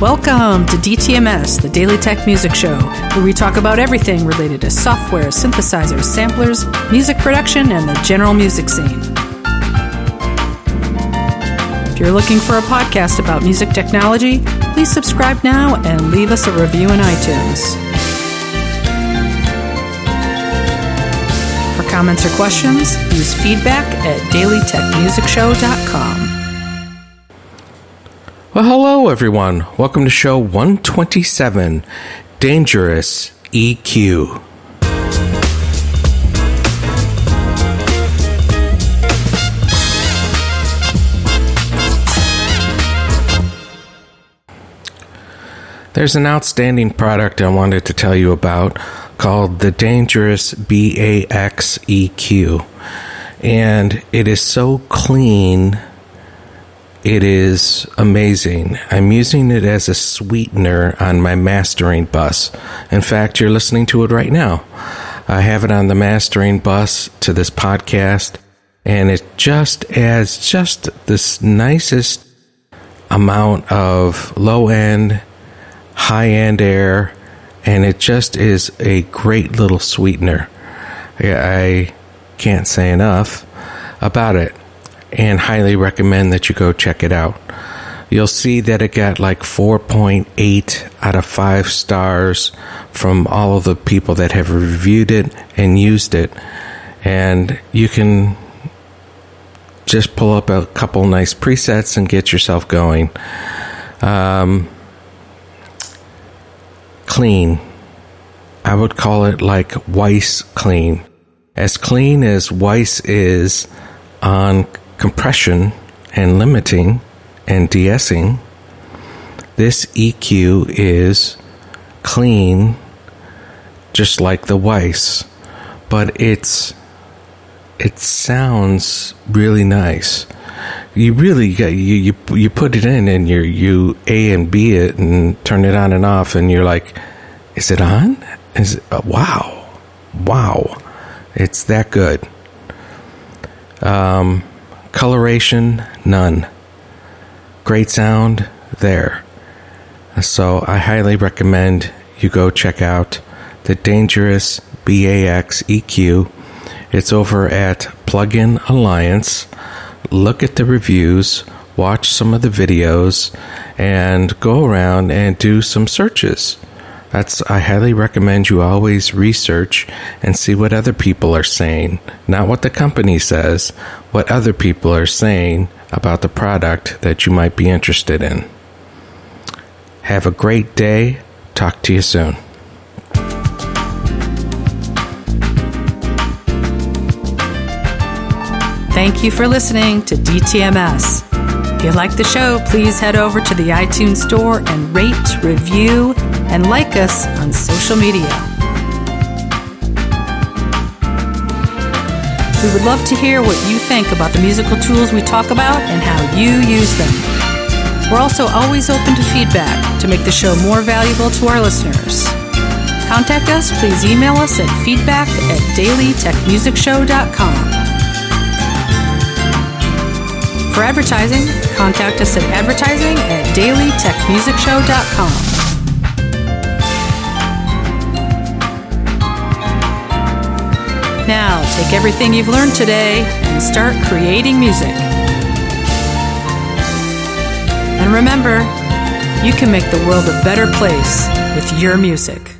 Welcome to DTMS, the Daily Tech Music Show, where we talk about everything related to software, synthesizers, samplers, music production, and the general music scene. If you're looking for a podcast about music technology, please subscribe now and leave us a review in iTunes. For comments or questions, use feedback at dailytechmusicshow.com. Well, hello, everyone. Welcome to show 127 Dangerous EQ. There's an outstanding product I wanted to tell you about called the Dangerous BAX EQ. And it is so clean it is amazing. I'm using it as a sweetener on my mastering bus. In fact, you're listening to it right now. I have it on the mastering bus to this podcast, and it just adds just this nicest amount of low end, high end air, and it just is a great little sweetener. I can't say enough about it and highly recommend that you go check it out. You'll see that it got like 4.8 out of 5 stars from all of the people that have reviewed it and used it. And you can just pull up a couple nice presets and get yourself going. Um, clean. I would call it like Weiss clean. As clean as Weiss is on compression and limiting and de-essing, this EQ is clean, just like the Weiss, but it's it sounds really nice. You really get you you you put it in and you you A and B it and turn it on and off and you're like, is it on? Is it, uh, wow, wow, it's that good. Um, Coloration, none. Great sound, there. So I highly recommend you go check out the Dangerous BAX EQ. It's over at Plugin Alliance. Look at the reviews, watch some of the videos, and go around and do some searches. That's I highly recommend you always research and see what other people are saying, not what the company says, what other people are saying about the product that you might be interested in. Have a great day. Talk to you soon. Thank you for listening to DTMS. If you like the show, please head over to the iTunes Store and rate, review, and like us on social media. We would love to hear what you think about the musical tools we talk about and how you use them. We're also always open to feedback to make the show more valuable to our listeners. Contact us, please email us at feedback at dailytechmusicshow.com. For advertising, contact us at advertising at dailytechmusicshow.com. Now, take everything you've learned today and start creating music. And remember, you can make the world a better place with your music.